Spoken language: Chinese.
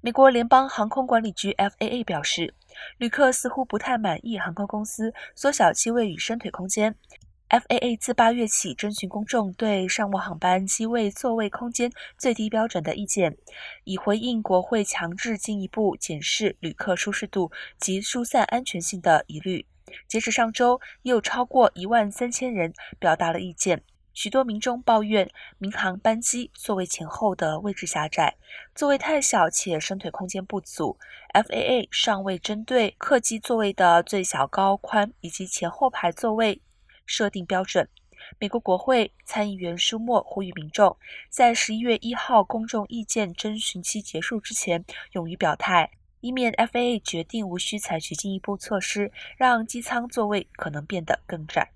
美国联邦航空管理局 （FAA） 表示，旅客似乎不太满意航空公司缩小机位与伸腿空间。FAA 自八月起征询公众对商务航班机位座位空间最低标准的意见，以回应国会强制进一步检视旅客舒适度及疏散安全性的疑虑。截至上周，已有超过一万三千人表达了意见。许多民众抱怨民航班机座位前后的位置狭窄，座位太小且伸腿空间不足。FAA 尚未针对客机座位的最小高宽以及前后排座位设定标准。美国国会参议员舒默呼吁民众在十一月一号公众意见征询期结束之前勇于表态，以免 FAA 决定无需采取进一步措施，让机舱座位可能变得更窄。